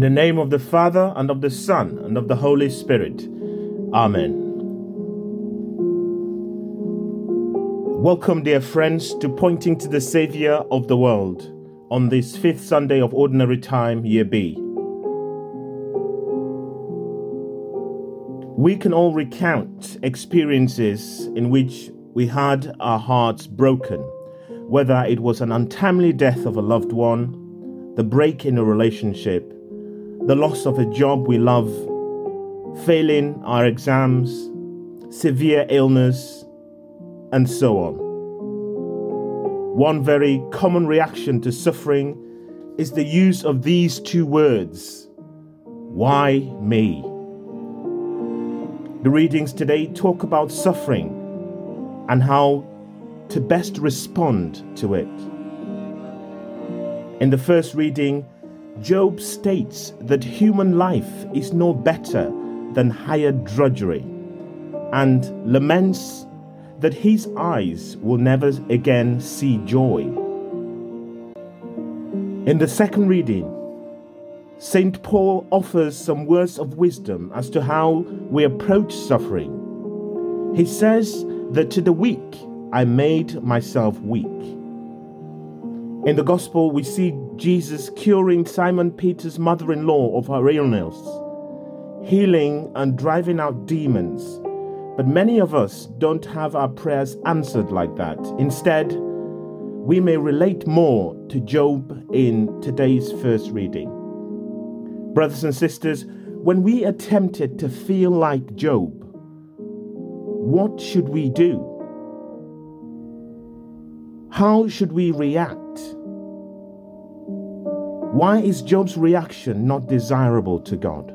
In the name of the Father, and of the Son, and of the Holy Spirit. Amen. Welcome, dear friends, to Pointing to the Saviour of the World on this fifth Sunday of Ordinary Time, Year B. We can all recount experiences in which we had our hearts broken, whether it was an untimely death of a loved one, the break in a relationship, the loss of a job we love, failing our exams, severe illness, and so on. One very common reaction to suffering is the use of these two words Why me? The readings today talk about suffering and how to best respond to it. In the first reading, Job states that human life is no better than hired drudgery and laments that his eyes will never again see joy. In the second reading, St. Paul offers some words of wisdom as to how we approach suffering. He says that to the weak I made myself weak. In the Gospel, we see Jesus curing Simon Peter's mother in law of her illness, healing and driving out demons. But many of us don't have our prayers answered like that. Instead, we may relate more to Job in today's first reading. Brothers and sisters, when we attempted to feel like Job, what should we do? How should we react? Why is Job's reaction not desirable to God?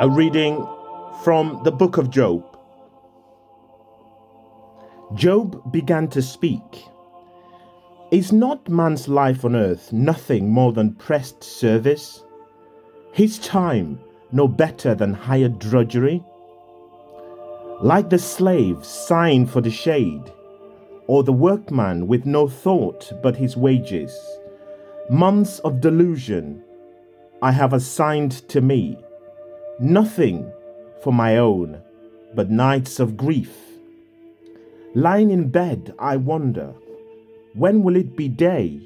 A reading from the book of Job. Job began to speak. Is not man's life on earth nothing more than pressed service? His time no better than hired drudgery? Like the slave signed for the shade, or the workman with no thought but his wages, months of delusion I have assigned to me, nothing for my own, but nights of grief. Lying in bed, I wonder, when will it be day?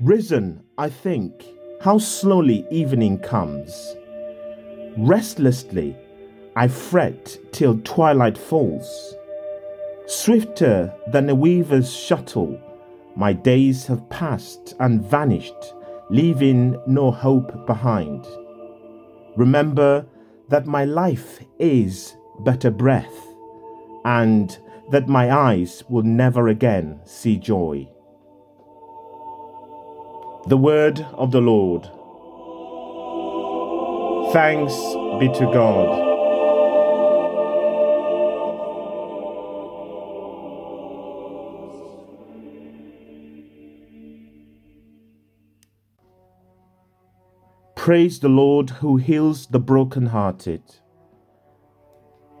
Risen, I think, how slowly evening comes. Restlessly, I fret till twilight falls. Swifter than a weaver's shuttle, my days have passed and vanished, leaving no hope behind. Remember that my life is but a breath, and that my eyes will never again see joy. The word of the Lord. Thanks be to God. Praise the Lord who heals the brokenhearted.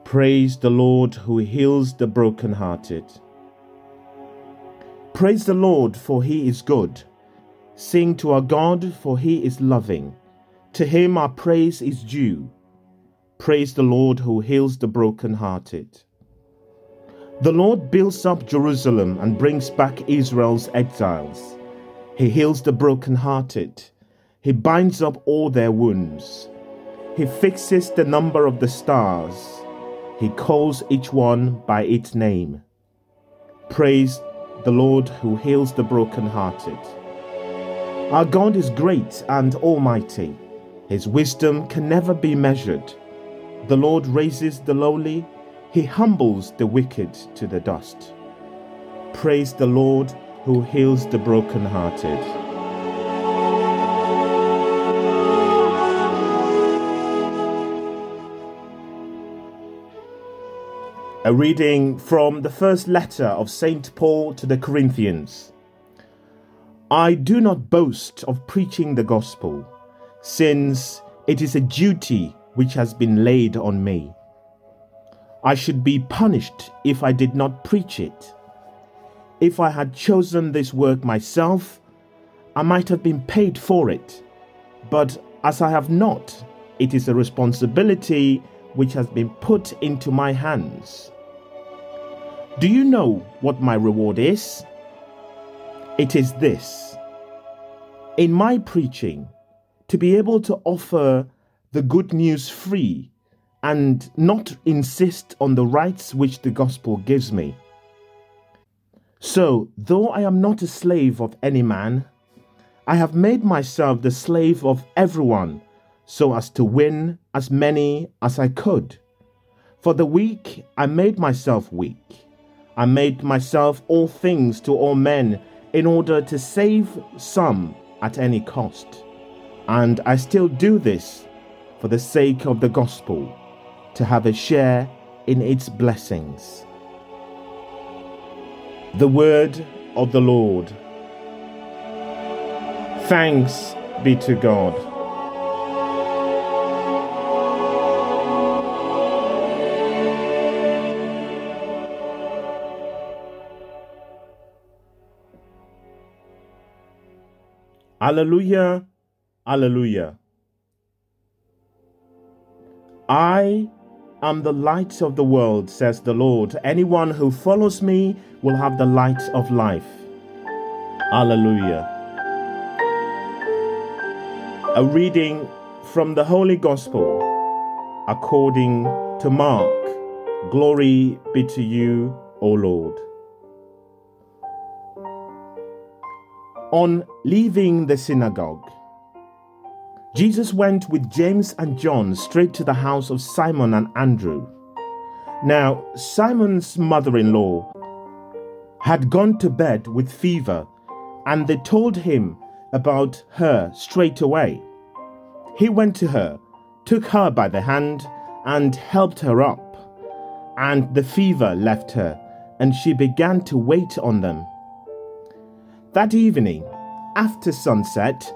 Praise the Lord who heals the brokenhearted. Praise the Lord for he is good Sing to our God, for he is loving. To him our praise is due. Praise the Lord who heals the broken-hearted. The Lord builds up Jerusalem and brings back Israel's exiles. He heals the broken-hearted. He binds up all their wounds. He fixes the number of the stars. He calls each one by its name. Praise the Lord who heals the broken-hearted. Our God is great and almighty. His wisdom can never be measured. The Lord raises the lowly, he humbles the wicked to the dust. Praise the Lord who heals the brokenhearted. A reading from the first letter of St. Paul to the Corinthians. I do not boast of preaching the gospel, since It is a duty which has been laid on me. I should be punished if I did not preach it. If I had chosen this work myself, I might have been paid for it. But as I have not, it is a responsibility which has been put into my hands. Do you know what my reward is? It is this in my preaching, to be able to offer the good news free and not insist on the rights which the gospel gives me. So, though I am not a slave of any man, I have made myself the slave of everyone so as to win as many as I could. For the weak, I made myself weak. I made myself all things to all men in order to save some at any cost. And I still do this for the sake of the gospel, to have a share in its blessings. The word of the Lord. Thanks be to God. Alleluia, Alleluia. I am the light of the world, says the Lord. Anyone who follows me will have the light of life. Alleluia. A reading from the Holy Gospel according to Mark. Glory be to you, O Lord. On leaving the synagogue, Jesus went with James and John straight to the house of Simon and Andrew. Now, Simon's mother in law had gone to bed with fever, and they told him about her straight away. He went to her, took her by the hand, and helped her up. And the fever left her, and she began to wait on them. That evening, after sunset,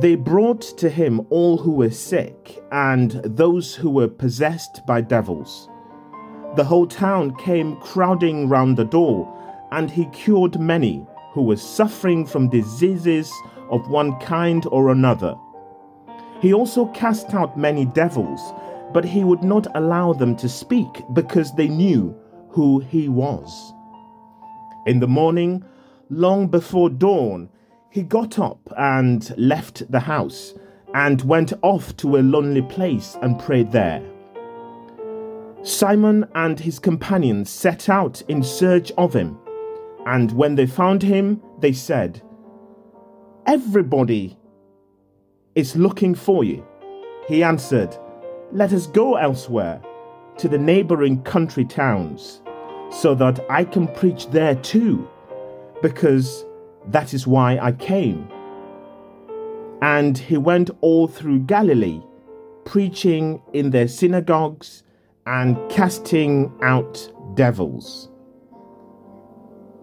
they brought to him all who were sick and those who were possessed by devils. The whole town came crowding round the door, and he cured many who were suffering from diseases of one kind or another he also cast out many devils, but he would not allow them to speak because they knew who he was. In the morning, long before dawn, he got up and left the house and went off to a lonely place and prayed there. Simon and his companions set out in search of him, and when they found him, they said, Everybody is looking for you. He answered, Let us go elsewhere, to the neighboring country towns, so that I can preach there too, because that is why I came. And he went all through Galilee, preaching in their synagogues and casting out devils.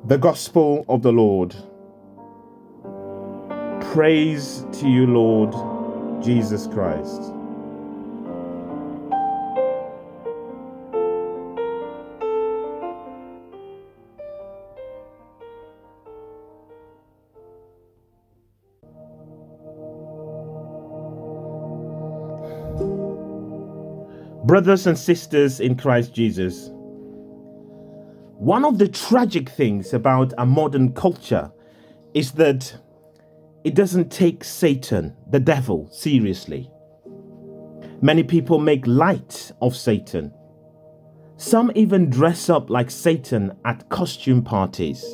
The Gospel of the Lord. Praise to you, Lord Jesus Christ. Brothers and sisters in Christ Jesus, one of the tragic things about a modern culture is that it doesn't take Satan, the devil, seriously. Many people make light of Satan. Some even dress up like Satan at costume parties.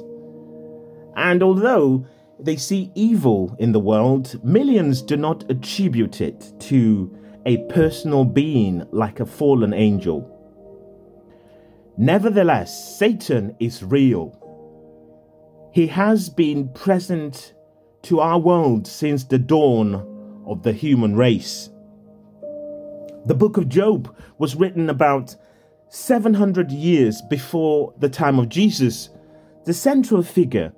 And although they see evil in the world, millions do not attribute it to a personal being like a fallen angel. Nevertheless, Satan is real. He has been present to our world since the dawn of the human race. The book of Job was written about 700 years before the time of Jesus. The central figure,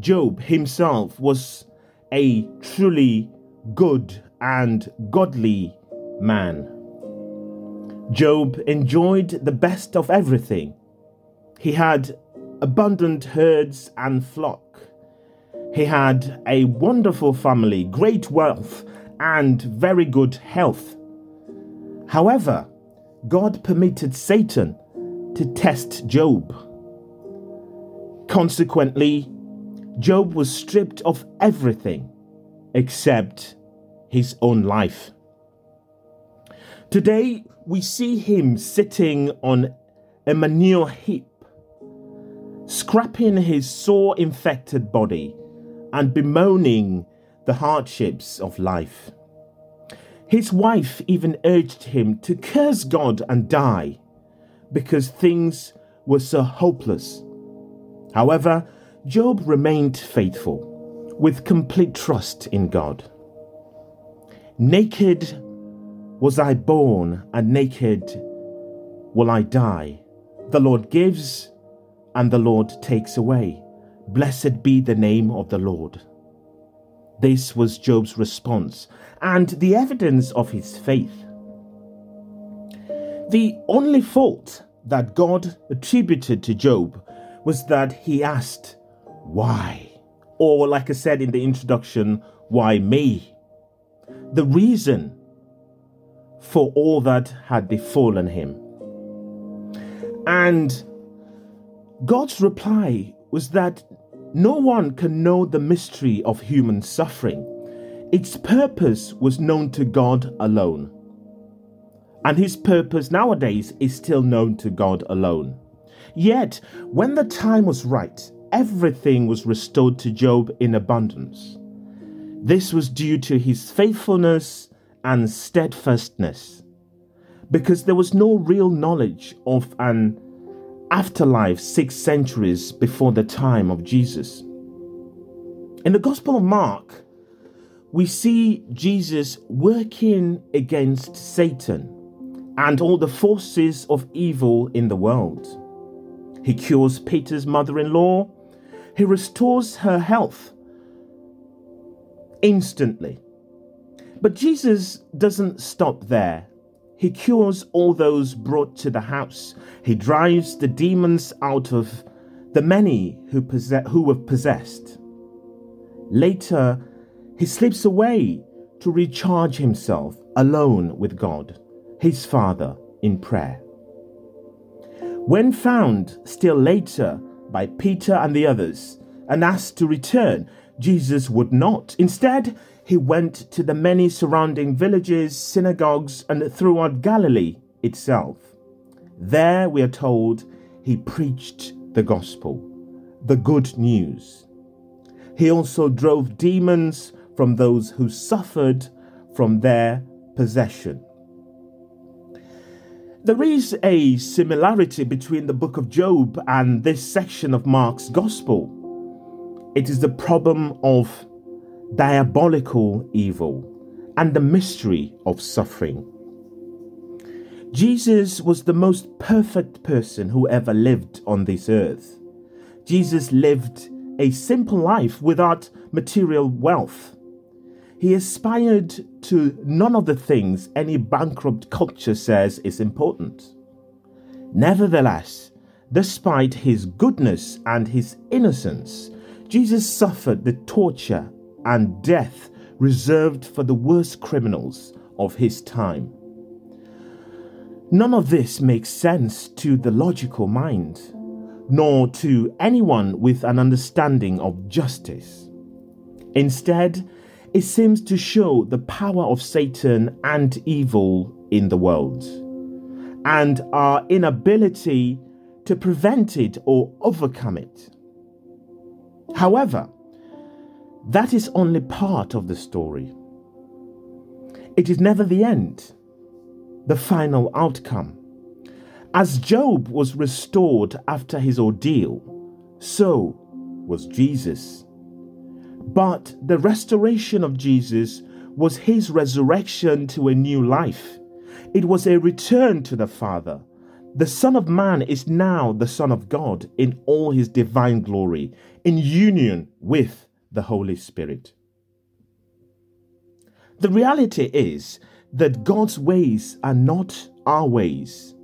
Job himself, was a truly good and godly man. Job enjoyed the best of everything. He had abundant herds and flock. He had a wonderful family, great wealth, and very good health. However, God permitted Satan to test Job. Consequently, Job was stripped of everything except his own life. Today, we see him sitting on a manure heap, scrapping his sore infected body and bemoaning the hardships of life. His wife even urged him to curse God and die because things were so hopeless. However, Job remained faithful with complete trust in God. Naked was I born, and naked will I die. The Lord gives, and the Lord takes away. Blessed be the name of the Lord. This was Job's response and the evidence of his faith. The only fault that God attributed to Job was that he asked, Why? Or, like I said in the introduction, why me? The reason for all that had befallen him. And God's reply was that no one can know the mystery of human suffering. Its purpose was known to God alone. And his purpose nowadays is still known to God alone. Yet, when the time was right, everything was restored to Job in abundance. This was due to his faithfulness and steadfastness, because there was no real knowledge of an afterlife six centuries before the time of Jesus. In the Gospel of Mark, we see Jesus working against Satan and all the forces of evil in the world. He cures Peter's mother in law, he restores her health instantly. But Jesus doesn't stop there. He cures all those brought to the house. He drives the demons out of the many who, possess- who were possessed. Later, he slips away to recharge himself alone with God, his Father, in prayer. When found still later by Peter and the others and asked to return, Jesus would not. Instead, he went to the many surrounding villages, synagogues, and throughout Galilee itself. There, we are told, he preached the gospel, the good news. He also drove demons from those who suffered from their possession. There is a similarity between the book of Job and this section of Mark's gospel. It is the problem of diabolical evil, and the mystery of suffering. Jesus was the most perfect person who ever lived on this earth. Jesus lived a simple life without material wealth. He aspired to none of the things any bankrupt culture says is important. Nevertheless, despite his goodness and his innocence, Jesus suffered the torture and death reserved for the worst criminals of his time. None of this makes sense to the logical mind, nor to anyone with an understanding of justice. Instead, it seems to show the power of Satan and evil in the world, and our inability to prevent it or overcome it. However, that is only part of the story. It is never the end, the final outcome. As Job was restored after his ordeal, so was Jesus. But the restoration of Jesus was his resurrection to a new life. It was a return to the Father. The Son of Man is now the Son of God in all his divine glory, in union with the Holy Spirit. The reality is that God's ways are not our ways.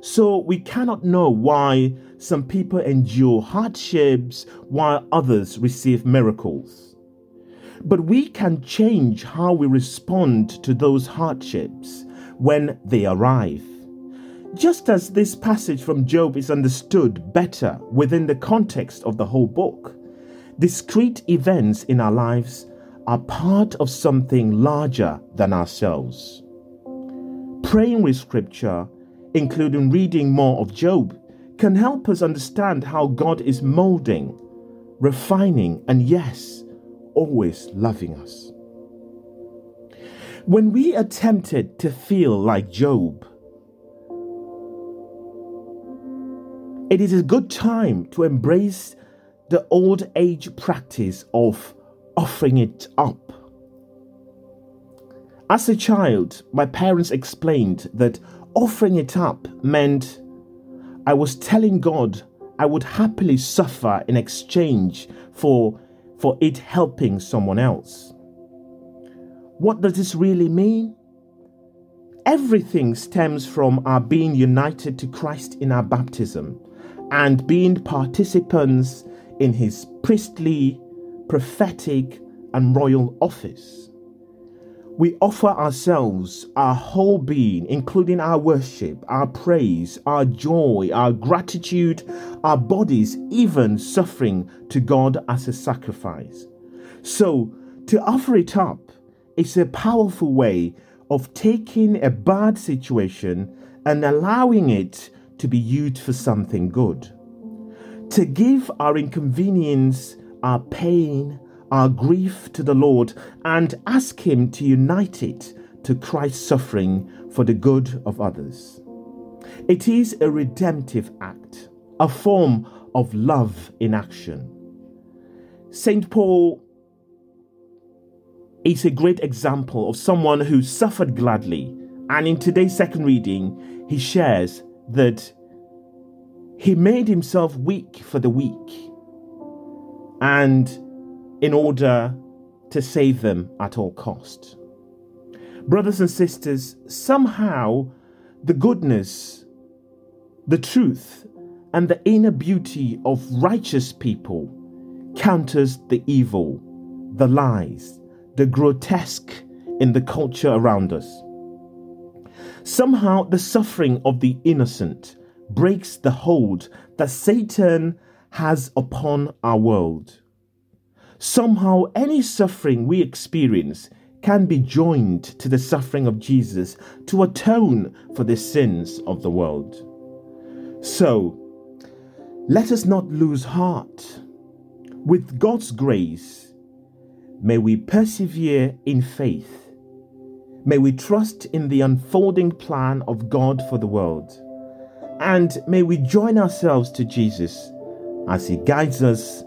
So we cannot know why some people endure hardships while others receive miracles. But we can change how we respond to those hardships when they arrive. Just as this passage from Job is understood better within the context of the whole book, discrete events in our lives are part of something larger than ourselves. Praying with Scripture, including reading more of Job, can help us understand how God is molding, refining, and yes, always loving us. When we are tempted to feel like Job, it is a good time to embrace the old age practice of offering it up. As a child, my parents explained that offering it up meant I was telling God I would happily suffer in exchange for, for it helping someone else. What does this really mean? Everything stems from our being united to Christ in our baptism and being participants in his priestly, prophetic, and royal office. We offer ourselves, our whole being, including our worship, our praise, our joy, our gratitude, our bodies, even suffering to God as a sacrifice. So, to offer it up is a powerful way of taking a bad situation and allowing it to be used for something good. To give our inconvenience, our pain, our grief to the Lord and ask Him to unite it to Christ's suffering for the good of others. It is a redemptive act, a form of love in action. St. Paul is a great example of someone who suffered gladly, and in today's second reading, he shares that he made himself weak for the weak and in order to save them at all cost. Brothers and sisters, somehow the goodness, the truth, and the inner beauty of righteous people counters the evil, the lies, the grotesque in the culture around us. Somehow the suffering of the innocent breaks the hold that Satan has upon our world. Somehow, any suffering we experience can be joined to the suffering of Jesus to atone for the sins of the world. So, let us not lose heart. With God's grace, may we persevere in faith. May we trust in the unfolding plan of God for the world. And may we join ourselves to Jesus as he guides us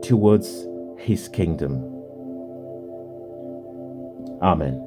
towards his kingdom. Amen.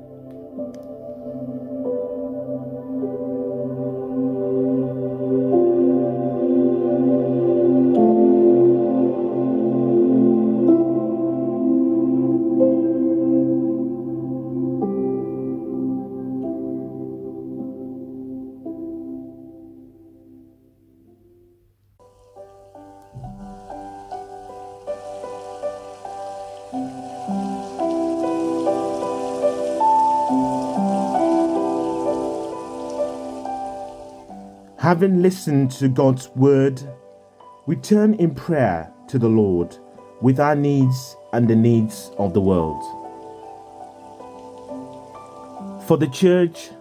Having listened to God's word, we turn in prayer to the Lord with our needs and the needs of the world. For the church,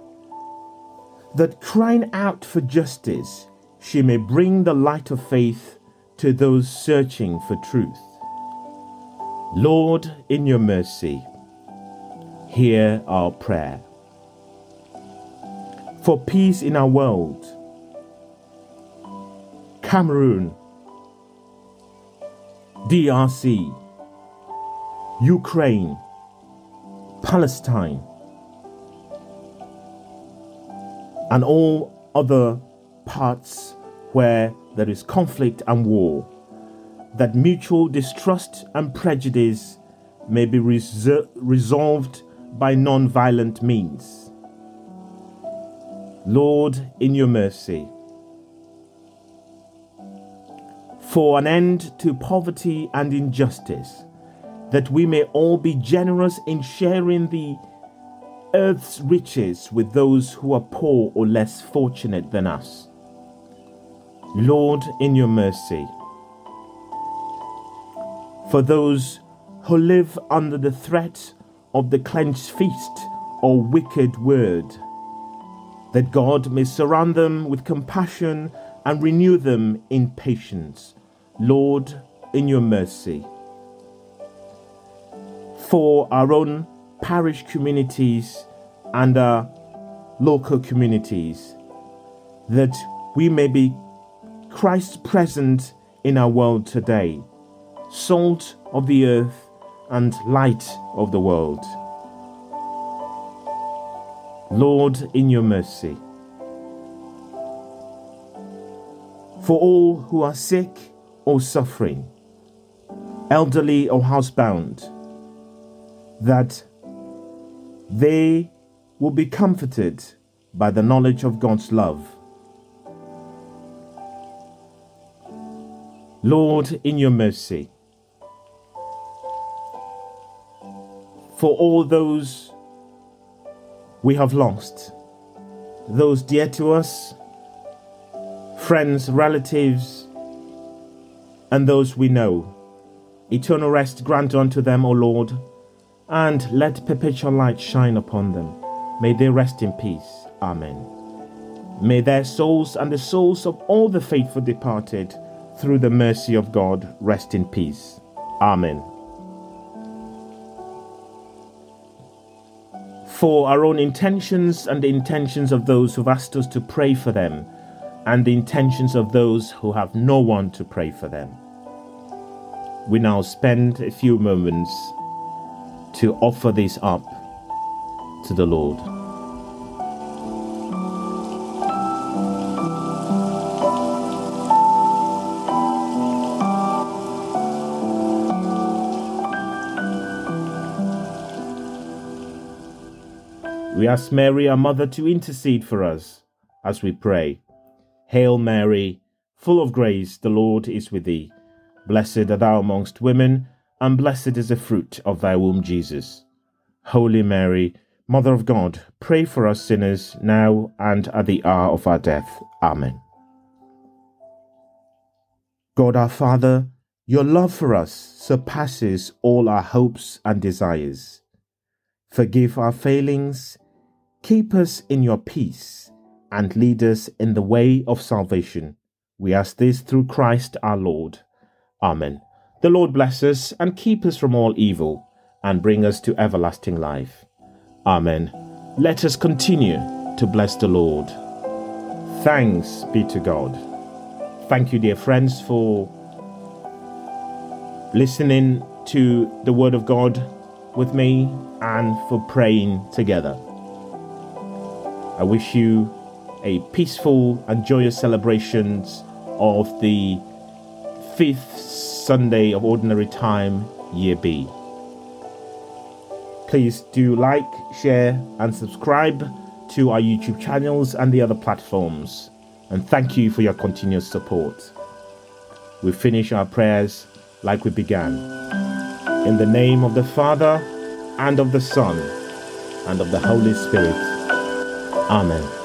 that crying out for justice, she may bring the light of faith to those searching for truth. Lord, in your mercy, hear our prayer. For peace in our world, Cameroon, DRC, Ukraine, Palestine, and all other parts where there is conflict and war, that mutual distrust and prejudice may be resolved by non violent means. Lord, in your mercy. For an end to poverty and injustice, that we may all be generous in sharing the earth's riches with those who are poor or less fortunate than us. Lord, in your mercy. For those who live under the threat of the clenched fist or wicked word, that God may surround them with compassion and renew them in patience. Lord, in your mercy. For our own parish communities and our local communities, that we may be Christ present in our world today, salt of the earth and light of the world. Lord, in your mercy. For all who are sick or suffering, elderly or housebound, that they will be comforted by the knowledge of God's love. Lord, in your mercy, for all those we have lost, those dear to us, friends, relatives, and those we know. Eternal rest grant unto them, O Lord, and let perpetual light shine upon them. May they rest in peace. Amen. May their souls and the souls of all the faithful departed, through the mercy of God, rest in peace. Amen. For our own intentions and the intentions of those who've asked us to pray for them, and the intentions of those who have no one to pray for them. We now spend a few moments to offer this up to the Lord. We ask Mary, our mother, to intercede for us as we pray. Hail Mary, full of grace, the Lord is with thee. Blessed art thou amongst women, and blessed is the fruit of thy womb, Jesus. Holy Mary, Mother of God, pray for us sinners now and at the hour of our death. Amen. God our Father, your love for us surpasses all our hopes and desires. Forgive our failings, keep us in your peace, and lead us in the way of salvation. We ask this through Christ our Lord. Amen. The Lord bless us and keep us from all evil and bring us to everlasting life. Amen. Let us continue to bless the Lord. Thanks be to God. Thank you, dear friends, for listening to the Word of God with me and for praying together. I wish you a peaceful and joyous celebrations of the fifth Sunday of Ordinary Time, Year B. Please do like, share, and subscribe to our YouTube channels and the other platforms. And thank you for your continuous support. We finish our prayers like we began. In the name of the Father, and of the Son, and of the Holy Spirit. Amen.